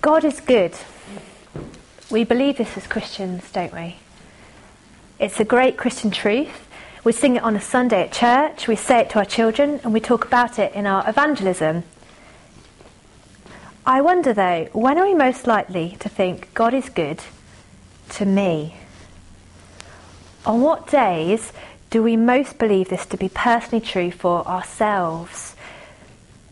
God is good. We believe this as Christians, don't we? It's a great Christian truth. We sing it on a Sunday at church, we say it to our children, and we talk about it in our evangelism. I wonder though, when are we most likely to think God is good to me? On what days do we most believe this to be personally true for ourselves?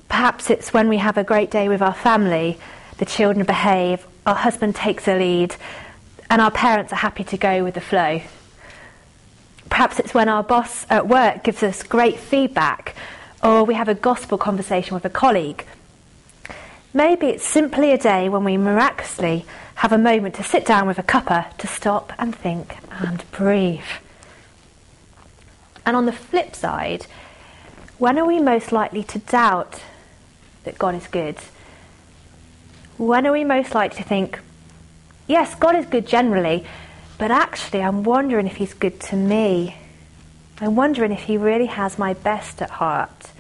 Perhaps it's when we have a great day with our family, the children behave, our husband takes the lead, and our parents are happy to go with the flow. Perhaps it's when our boss at work gives us great feedback, or we have a gospel conversation with a colleague. Maybe it's simply a day when we miraculously have a moment to sit down with a cuppa to stop and think and breathe. And on the flip side, when are we most likely to doubt that God is good? When are we most likely to think, yes, God is good generally, but actually I'm wondering if He's good to me? I'm wondering if He really has my best at heart,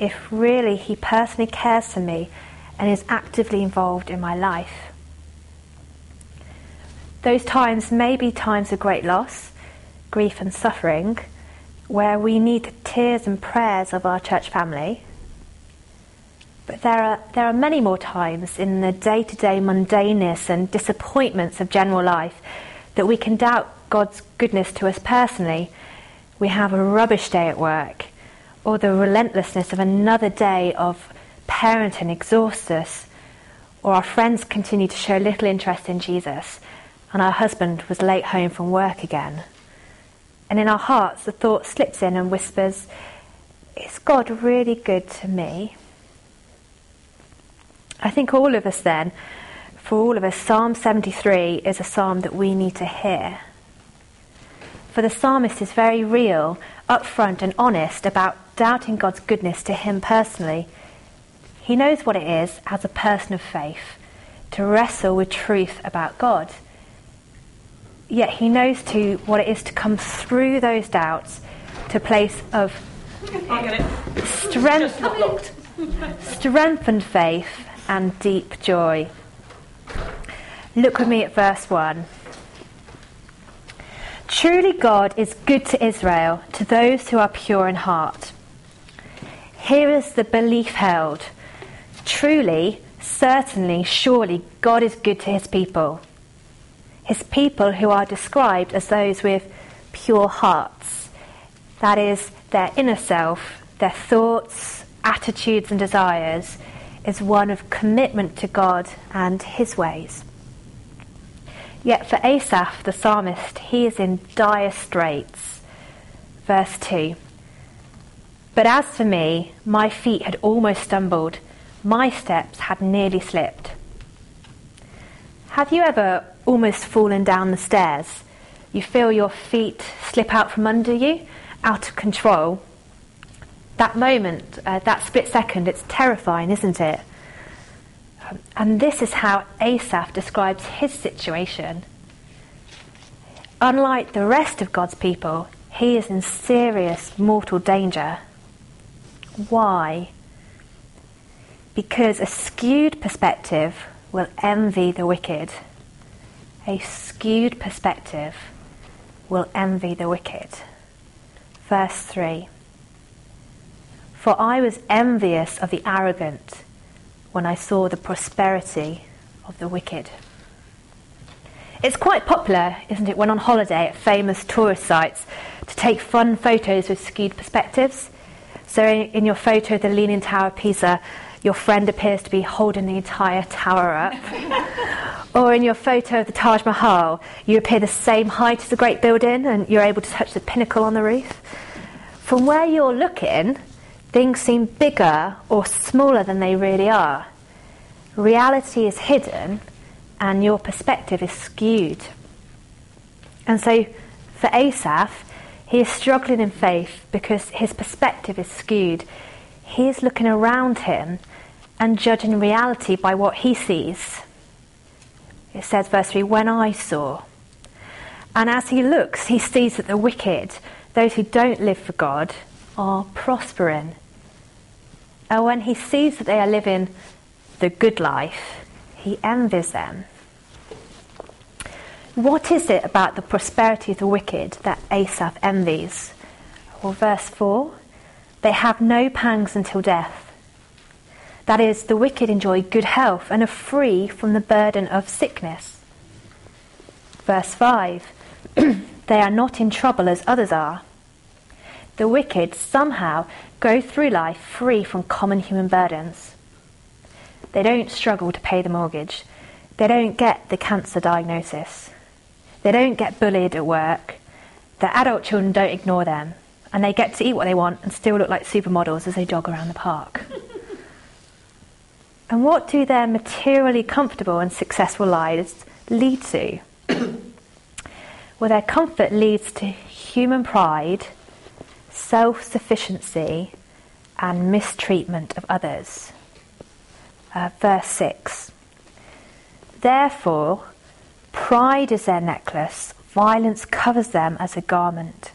if really He personally cares for me and is actively involved in my life. Those times may be times of great loss, grief, and suffering, where we need the tears and prayers of our church family. But there are, there are many more times in the day to day mundaneness and disappointments of general life that we can doubt God's goodness to us personally. We have a rubbish day at work, or the relentlessness of another day of parenting exhausts us, or our friends continue to show little interest in Jesus, and our husband was late home from work again. And in our hearts, the thought slips in and whispers, Is God really good to me? I think all of us then, for all of us, Psalm 73 is a psalm that we need to hear. For the psalmist is very real, upfront, and honest about doubting God's goodness to him personally. He knows what it is, as a person of faith, to wrestle with truth about God. Yet he knows too what it is to come through those doubts to a place of strength, strength and faith and deep joy. Look with me at verse 1. Truly, God is good to Israel, to those who are pure in heart. Here is the belief held truly, certainly, surely, God is good to his people. His people who are described as those with pure hearts. That is, their inner self, their thoughts, attitudes, and desires is one of commitment to God and his ways. Yet for Asaph, the psalmist, he is in dire straits. Verse 2 But as for me, my feet had almost stumbled, my steps had nearly slipped. Have you ever almost fallen down the stairs? You feel your feet slip out from under you, out of control, that moment, uh, that split second, it's terrifying, isn't it? And this is how Asaph describes his situation. Unlike the rest of God's people, he is in serious mortal danger. Why? Because a skewed perspective will envy the wicked. A skewed perspective will envy the wicked. Verse 3 for I was envious of the arrogant when I saw the prosperity of the wicked. It's quite popular, isn't it, when on holiday at famous tourist sites to take fun photos with skewed perspectives. So, in your photo of the Leaning Tower of Pisa, your friend appears to be holding the entire tower up. or in your photo of the Taj Mahal, you appear the same height as the great building and you're able to touch the pinnacle on the roof. From where you're looking, things seem bigger or smaller than they really are. Reality is hidden and your perspective is skewed. And so for Asaph, he is struggling in faith because his perspective is skewed. He is looking around him and judging reality by what he sees. It says, verse 3 When I saw. And as he looks, he sees that the wicked, those who don't live for God, are prospering and when he sees that they are living the good life, he envies them. What is it about the prosperity of the wicked that Asaph envies? Well, verse 4 they have no pangs until death. That is, the wicked enjoy good health and are free from the burden of sickness. Verse 5 They are not in trouble as others are. The wicked somehow go through life free from common human burdens. They don't struggle to pay the mortgage. They don't get the cancer diagnosis. They don't get bullied at work. Their adult children don't ignore them. And they get to eat what they want and still look like supermodels as they jog around the park. and what do their materially comfortable and successful lives lead to? well, their comfort leads to human pride, self sufficiency, and mistreatment of others. Uh, verse 6 Therefore, pride is their necklace, violence covers them as a garment.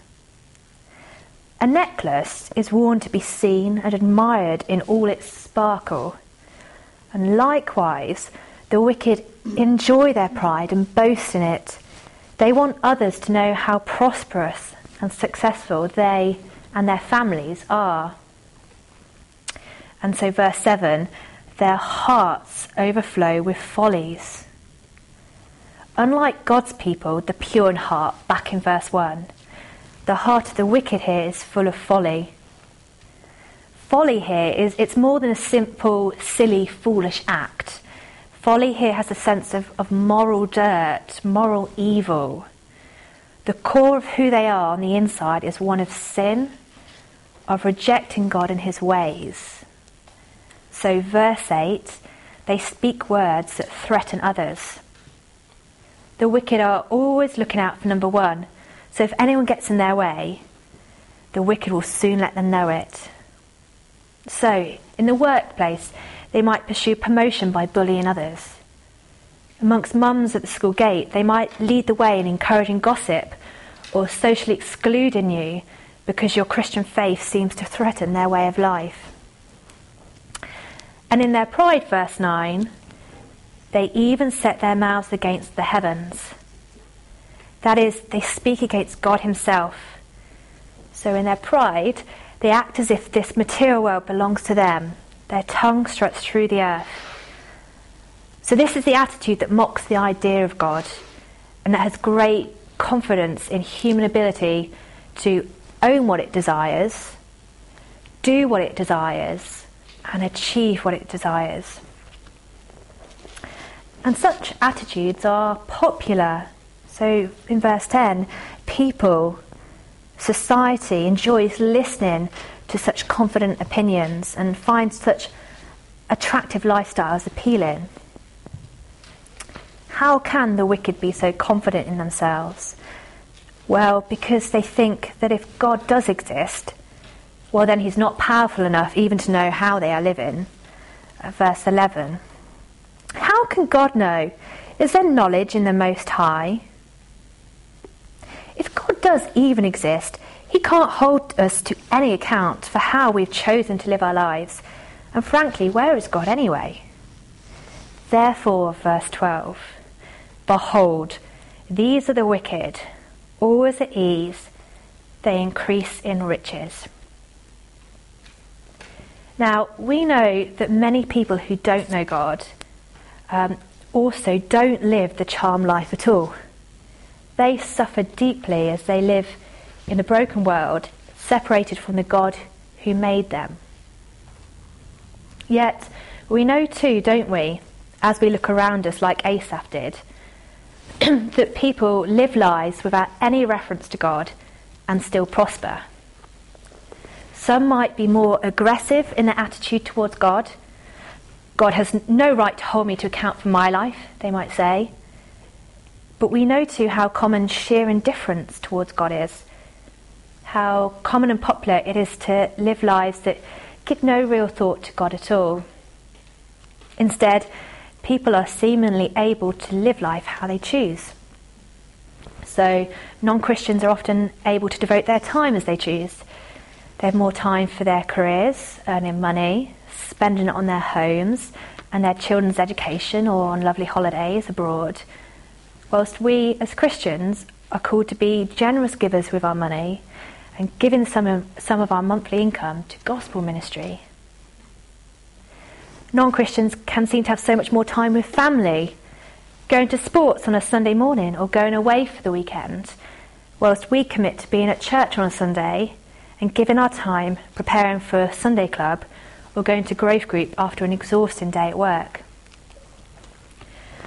A necklace is worn to be seen and admired in all its sparkle. And likewise, the wicked enjoy their pride and boast in it. They want others to know how prosperous and successful they and their families are. And so, verse 7 their hearts overflow with follies. Unlike God's people, the pure in heart, back in verse 1, the heart of the wicked here is full of folly. Folly here is it's more than a simple, silly, foolish act. Folly here has a sense of, of moral dirt, moral evil. The core of who they are on the inside is one of sin, of rejecting God and his ways. So, verse 8, they speak words that threaten others. The wicked are always looking out for number one so if anyone gets in their way, the wicked will soon let them know it. So, in the workplace, they might pursue promotion by bullying others. Amongst mums at the school gate, they might lead the way in encouraging gossip or socially excluding you because your Christian faith seems to threaten their way of life. And in their pride, verse 9, they even set their mouths against the heavens. That is, they speak against God Himself. So in their pride, they act as if this material world belongs to them. Their tongue struts through the earth. So this is the attitude that mocks the idea of God and that has great confidence in human ability to own what it desires, do what it desires, and achieve what it desires. And such attitudes are popular so in verse 10, people, society enjoys listening to such confident opinions and finds such attractive lifestyles appealing. How can the wicked be so confident in themselves? Well, because they think that if God does exist, well, then he's not powerful enough even to know how they are living. Uh, verse 11. How can God know? Is there knowledge in the Most High? If God does even exist, He can't hold us to any account for how we've chosen to live our lives. And frankly, where is God anyway? Therefore, verse 12 Behold, these are the wicked, always at ease, they increase in riches. Now, we know that many people who don't know God um, also don't live the charm life at all they suffer deeply as they live in a broken world, separated from the God who made them. Yet, we know too, don't we, as we look around us like Asaph did, that people live lives without any reference to God and still prosper. Some might be more aggressive in their attitude towards God. God has no right to hold me to account for my life, they might say. But we know too how common sheer indifference towards God is, how common and popular it is to live lives that give no real thought to God at all. Instead, people are seemingly able to live life how they choose. So, non Christians are often able to devote their time as they choose. They have more time for their careers, earning money, spending it on their homes, and their children's education or on lovely holidays abroad, whilst we as Christians are called to be generous givers with our money and giving some of, some of our monthly income to gospel ministry. Non Christians can seem to have so much more time with family, going to sports on a Sunday morning or going away for the weekend, whilst we commit to being at church on a Sunday and giving our time preparing for Sunday club or going to growth group after an exhausting day at work.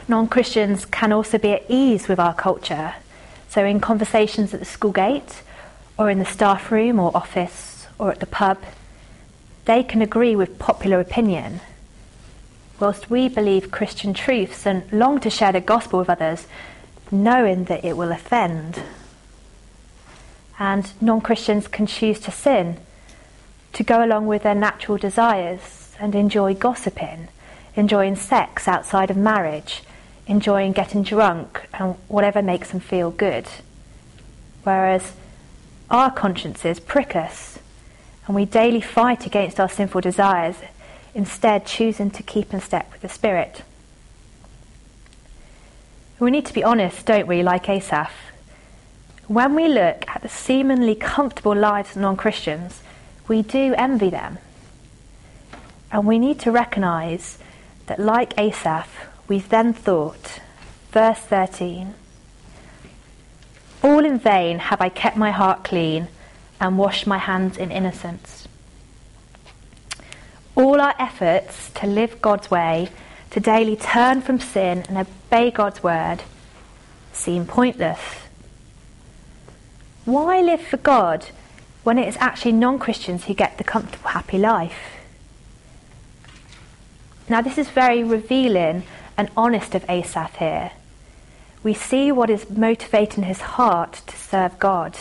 Non Christians can also be at ease with our culture, so in conversations at the school gate, or in the staff room or office, or at the pub, they can agree with popular opinion. Whilst we believe Christian truths and long to share the gospel with others, knowing that it will offend. And non Christians can choose to sin to go along with their natural desires and enjoy gossiping, enjoying sex outside of marriage, enjoying getting drunk and whatever makes them feel good. Whereas our consciences prick us and we daily fight against our sinful desires, instead choosing to keep in step with the Spirit. We need to be honest, don't we, like Asaph? When we look at the seemingly comfortable lives of non Christians, we do envy them. And we need to recognize that, like Asaph, we've then thought, verse 13, All in vain have I kept my heart clean and washed my hands in innocence. All our efforts to live God's way, to daily turn from sin and obey God's word, seem pointless. Why live for God when it is actually non Christians who get the comfortable, happy life. Now, this is very revealing and honest of Asaph here. We see what is motivating his heart to serve God.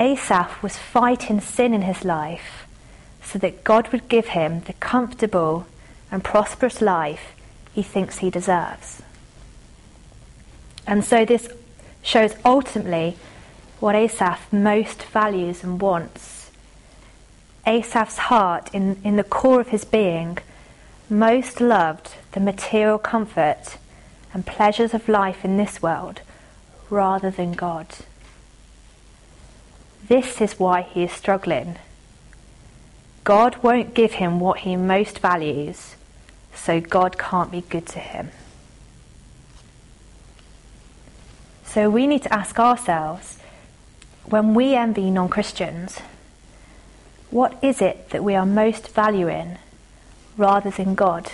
Asaph was fighting sin in his life so that God would give him the comfortable and prosperous life he thinks he deserves. And so this shows ultimately what Asaph most values and wants. Asaph's heart, in, in the core of his being, most loved the material comfort and pleasures of life in this world rather than God. This is why he is struggling. God won't give him what he most values, so God can't be good to him. So we need to ask ourselves when we envy non Christians, what is it that we are most valuing rather than God?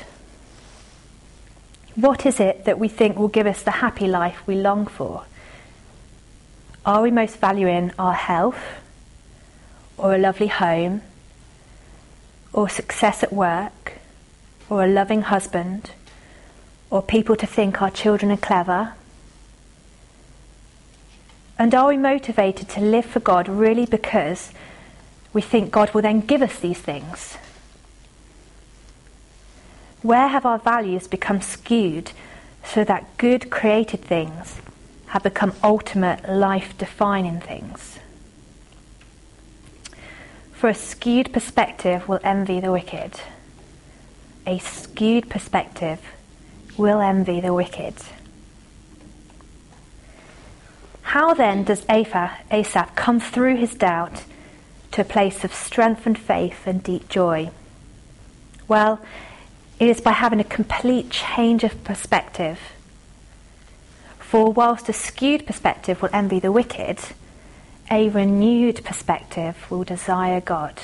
What is it that we think will give us the happy life we long for? Are we most valuing our health, or a lovely home, or success at work, or a loving husband, or people to think our children are clever? And are we motivated to live for God really because we think God will then give us these things? Where have our values become skewed so that good created things have become ultimate life defining things? For a skewed perspective will envy the wicked. A skewed perspective will envy the wicked. How then does Asaph come through his doubt to a place of strengthened faith and deep joy? Well, it is by having a complete change of perspective. For whilst a skewed perspective will envy the wicked, a renewed perspective will desire God.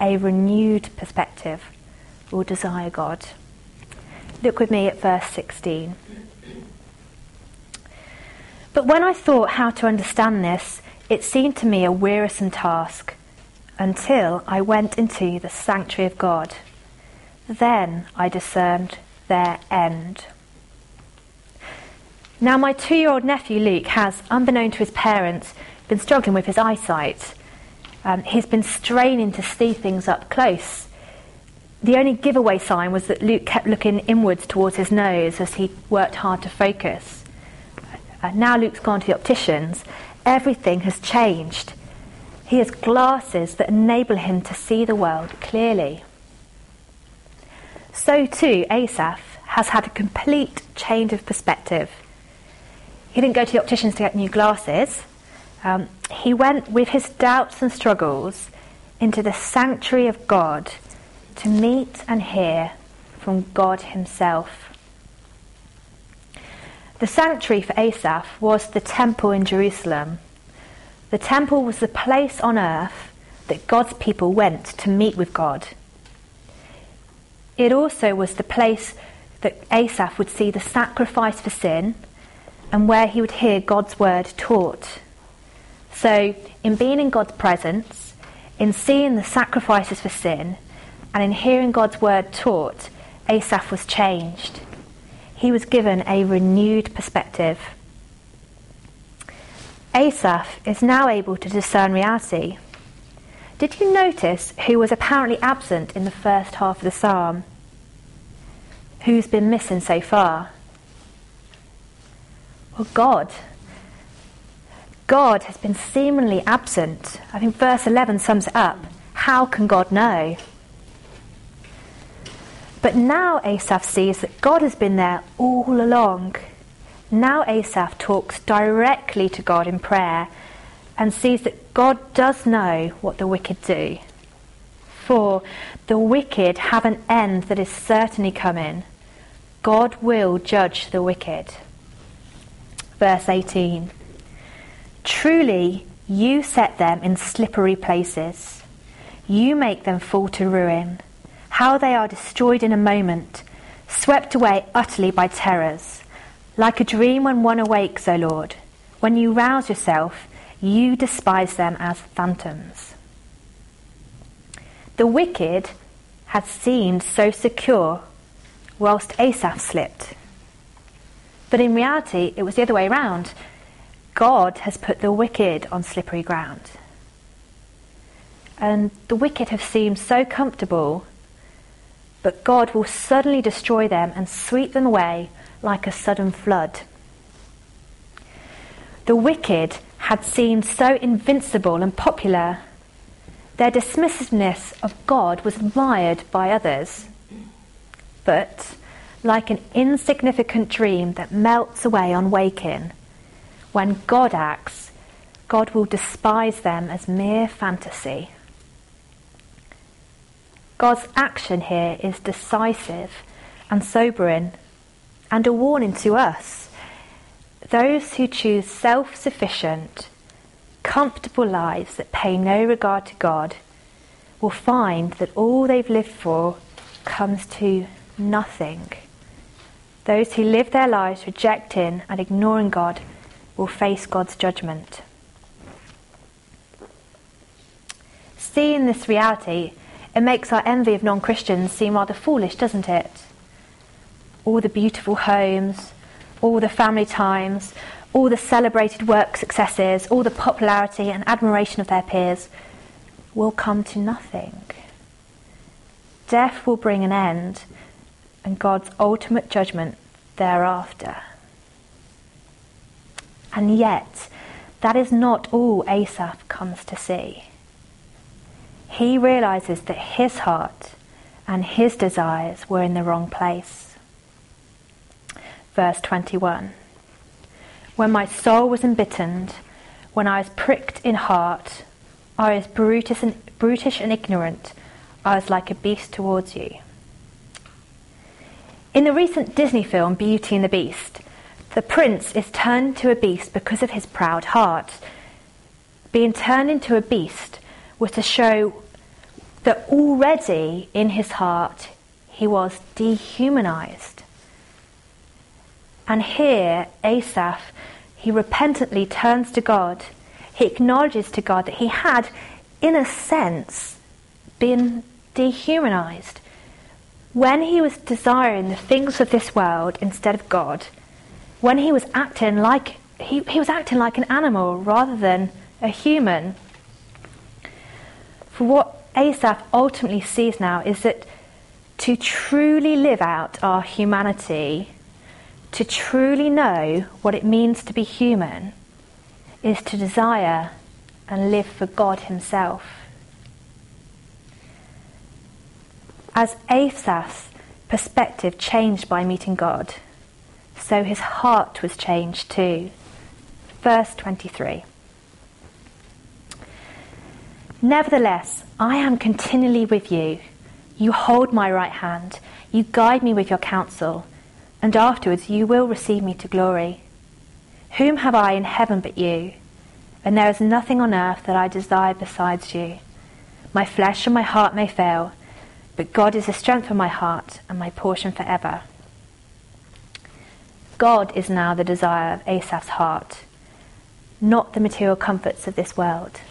A renewed perspective will desire God. Look with me at verse 16. But when I thought how to understand this, it seemed to me a wearisome task until I went into the sanctuary of God. Then I discerned their end. Now, my two year old nephew Luke has, unbeknown to his parents, been struggling with his eyesight. Um, he's been straining to see things up close. The only giveaway sign was that Luke kept looking inwards towards his nose as he worked hard to focus uh, now Luke's gone to the opticians, everything has changed. He has glasses that enable him to see the world clearly. so too Asaph has had a complete change of perspective. He didn't go to the opticians to get new glasses. Um, he went with his doubts and struggles into the sanctuary of God to meet and hear from God Himself. The sanctuary for Asaph was the temple in Jerusalem. The temple was the place on earth that God's people went to meet with God. It also was the place that Asaph would see the sacrifice for sin and where he would hear God's word taught. So, in being in God's presence, in seeing the sacrifices for sin, and in hearing God's word taught, Asaph was changed. He was given a renewed perspective. Asaph is now able to discern reality. Did you notice who was apparently absent in the first half of the psalm? Who's been missing so far? Well, God. God has been seemingly absent. I think verse 11 sums it up. How can God know? But now Asaph sees that God has been there all along. Now Asaph talks directly to God in prayer and sees that God does know what the wicked do. For the wicked have an end that is certainly coming. God will judge the wicked. Verse 18 Truly, you set them in slippery places, you make them fall to ruin. How they are destroyed in a moment, swept away utterly by terrors. Like a dream when one awakes, O Lord, when you rouse yourself, you despise them as phantoms. The wicked had seemed so secure, whilst Asaph slipped. But in reality, it was the other way around. God has put the wicked on slippery ground. And the wicked have seemed so comfortable, but God will suddenly destroy them and sweep them away like a sudden flood. The wicked had seemed so invincible and popular. Their dismissiveness of God was admired by others. But, like an insignificant dream that melts away on waking, when God acts, God will despise them as mere fantasy. God's action here is decisive and sobering and a warning to us those who choose self sufficient, comfortable lives that pay no regard to God will find that all they've lived for comes to nothing. Those who live their lives rejecting and ignoring God will face God's judgment. Seeing this reality, it makes our envy of non Christians seem rather foolish, doesn't it? All the beautiful homes, all the family times, all the celebrated work successes, all the popularity and admiration of their peers will come to nothing. Death will bring an end and God's ultimate judgment thereafter. And yet, that is not all Asaph comes to see. He realizes that his heart and his desires were in the wrong place verse 21. When my soul was embittered, when I was pricked in heart, I was brutish and, brutish and ignorant, I was like a beast towards you. In the recent Disney film Beauty and the Beast, the prince is turned to a beast because of his proud heart. Being turned into a beast was to show that already in his heart he was dehumanized. And here, Asaph, he repentantly turns to God. He acknowledges to God that he had, in a sense, been dehumanized. When he was desiring the things of this world instead of God, when he was acting like he, he was acting like an animal rather than a human. For what Asaph ultimately sees now is that to truly live out our humanity, to truly know what it means to be human is to desire and live for God Himself. As Asaph's perspective changed by meeting God, so his heart was changed too. Verse 23. Nevertheless, I am continually with you. You hold my right hand, you guide me with your counsel, and afterwards you will receive me to glory. Whom have I in heaven but you? And there is nothing on earth that I desire besides you. My flesh and my heart may fail, but God is the strength of my heart and my portion forever. God is now the desire of Asaph's heart, not the material comforts of this world.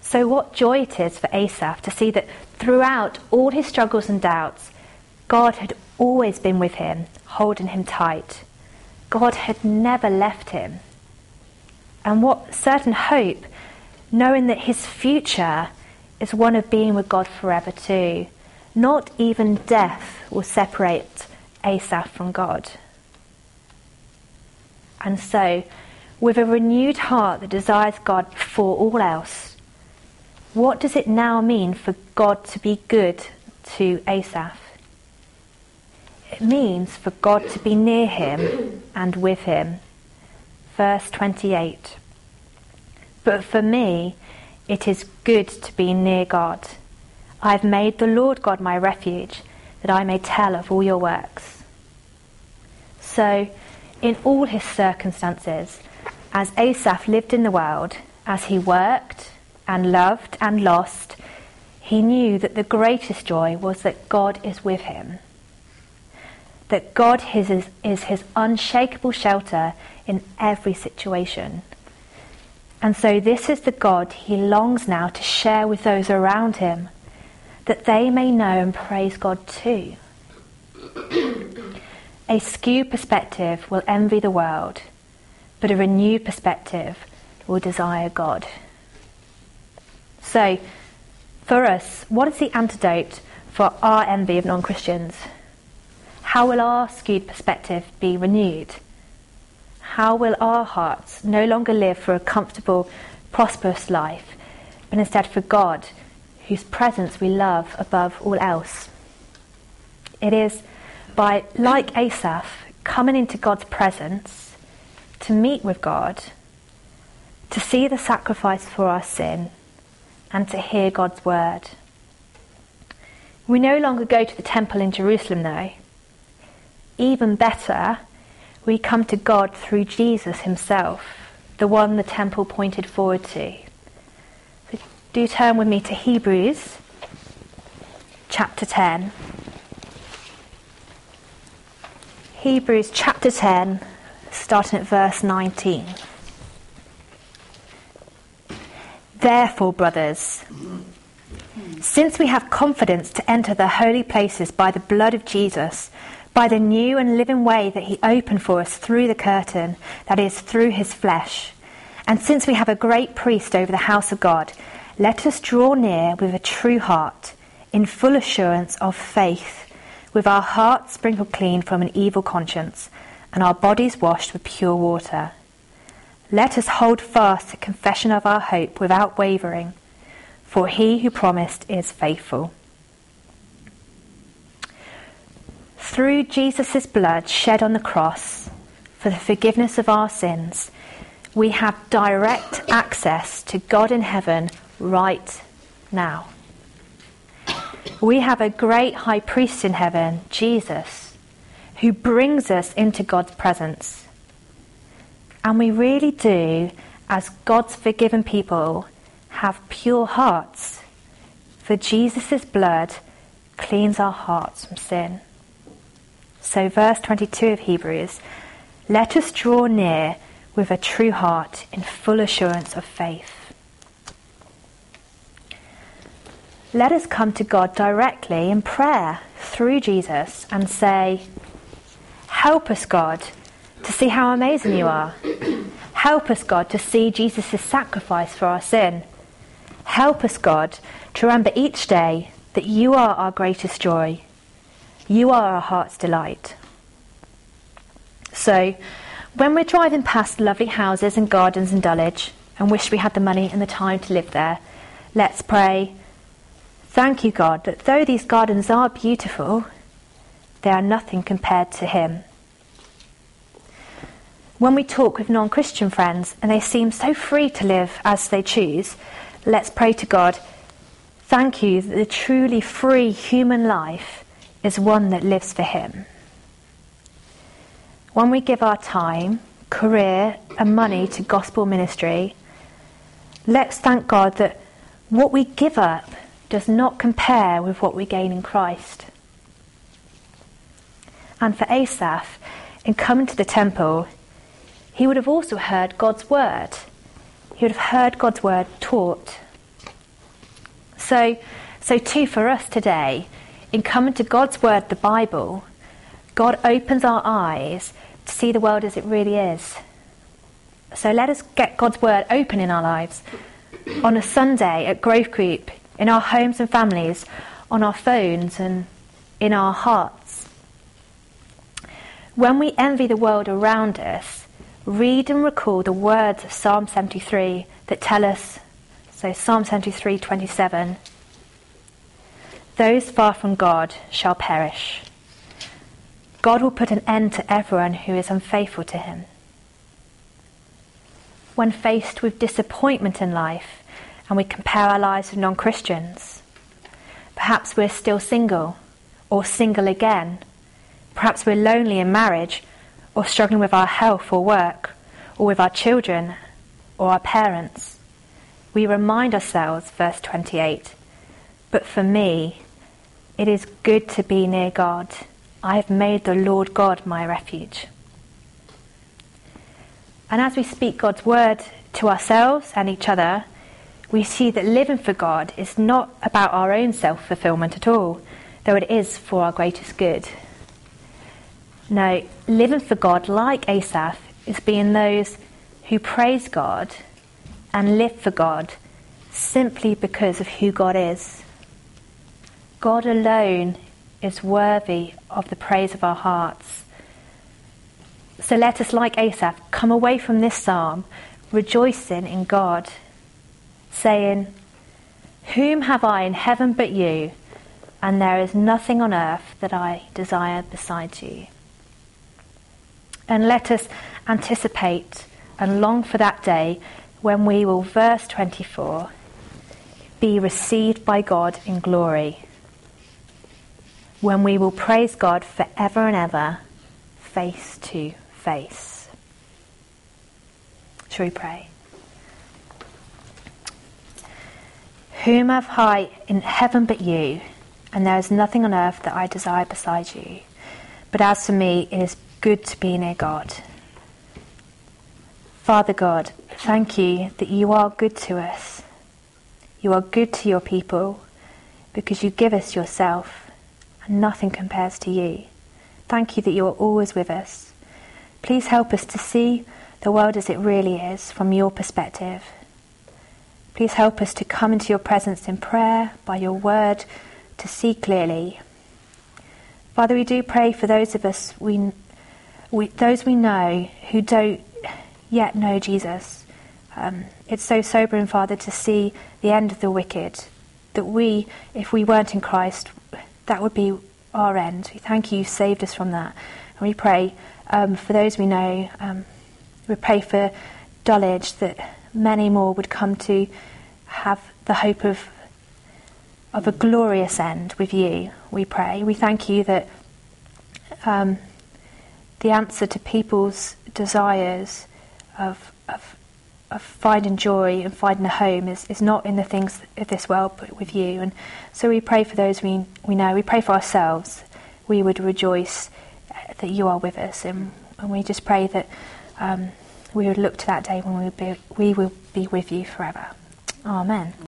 So, what joy it is for Asaph to see that throughout all his struggles and doubts, God had always been with him, holding him tight. God had never left him. And what certain hope, knowing that his future is one of being with God forever too. Not even death will separate Asaph from God. And so, with a renewed heart that desires God before all else, what does it now mean for God to be good to Asaph? It means for God to be near him and with him. Verse 28. But for me, it is good to be near God. I have made the Lord God my refuge, that I may tell of all your works. So, in all his circumstances, as Asaph lived in the world, as he worked, and loved and lost, he knew that the greatest joy was that God is with him. That God is his, is his unshakable shelter in every situation. And so, this is the God he longs now to share with those around him, that they may know and praise God too. A skewed perspective will envy the world, but a renewed perspective will desire God. So, for us, what is the antidote for our envy of non Christians? How will our skewed perspective be renewed? How will our hearts no longer live for a comfortable, prosperous life, but instead for God, whose presence we love above all else? It is by, like Asaph, coming into God's presence to meet with God, to see the sacrifice for our sin and to hear God's word. We no longer go to the temple in Jerusalem, though. Even better, we come to God through Jesus himself, the one the temple pointed forward to. So do turn with me to Hebrews chapter 10. Hebrews chapter 10, starting at verse 19. Therefore, brothers, since we have confidence to enter the holy places by the blood of Jesus, by the new and living way that he opened for us through the curtain, that is, through his flesh, and since we have a great priest over the house of God, let us draw near with a true heart, in full assurance of faith, with our hearts sprinkled clean from an evil conscience, and our bodies washed with pure water. Let us hold fast the confession of our hope without wavering, for he who promised is faithful. Through Jesus' blood shed on the cross for the forgiveness of our sins, we have direct access to God in heaven right now. We have a great high priest in heaven, Jesus, who brings us into God's presence. And we really do, as God's forgiven people, have pure hearts. For Jesus' blood cleans our hearts from sin. So, verse 22 of Hebrews let us draw near with a true heart in full assurance of faith. Let us come to God directly in prayer through Jesus and say, Help us, God to see how amazing you are. Help us, God, to see Jesus' sacrifice for our sin. Help us, God, to remember each day that you are our greatest joy. You are our heart's delight. So, when we're driving past lovely houses and gardens in Dulwich and wish we had the money and the time to live there, let's pray. Thank you, God, that though these gardens are beautiful, they are nothing compared to Him. When we talk with non Christian friends and they seem so free to live as they choose, let's pray to God. Thank you that the truly free human life is one that lives for Him. When we give our time, career, and money to gospel ministry, let's thank God that what we give up does not compare with what we gain in Christ. And for Asaph, in coming to the temple, he would have also heard God's word. He would have heard God's word taught. So, so too for us today, in coming to God's word, the Bible, God opens our eyes to see the world as it really is. So let us get God's word open in our lives. On a Sunday at Growth Group, in our homes and families, on our phones, and in our hearts. When we envy the world around us, read and recall the words of Psalm 73 that tell us, so Psalm 73 27, those far from God shall perish. God will put an end to everyone who is unfaithful to him. When faced with disappointment in life and we compare our lives with non Christians, perhaps we're still single or single again, perhaps we're lonely in marriage or struggling with our health or work or with our children or our parents. We remind ourselves, verse 28, but for me, it is good to be near God. I have made the Lord God my refuge. And as we speak God's word to ourselves and each other, we see that living for God is not about our own self fulfillment at all, though it is for our greatest good. No, living for God, like Asaph, is being those who praise God and live for God simply because of who God is. God alone is worthy of the praise of our hearts. So let us, like Asaph, come away from this psalm rejoicing in God, saying, Whom have I in heaven but you? And there is nothing on earth that I desire besides you. And let us anticipate and long for that day when we will, verse 24, be received by God in glory. When we will praise God forever and ever, face to face. Shall we pray? Whom have I in heaven but you, and there is nothing on earth that I desire beside you. But as for me, it is good to be near God. Father God, thank you that you are good to us. You are good to your people because you give us yourself, and nothing compares to you. Thank you that you are always with us. Please help us to see the world as it really is from your perspective. Please help us to come into your presence in prayer, by your word, to see clearly. Father, we do pray for those of us, we, we those we know who don't yet know Jesus. Um, it's so sobering, Father, to see the end of the wicked. That we, if we weren't in Christ, that would be our end. We thank you, you saved us from that. And we pray um, for those we know, um, we pray for Dulwich that many more would come to have the hope of of a glorious end with you. We pray. We thank you that um, the answer to people's desires of, of of finding joy and finding a home is, is not in the things of this world, but with you. And so we pray for those we we know. We pray for ourselves. We would rejoice that you are with us, and, and we just pray that um, we would look to that day when we will be, we will be with you forever. Amen.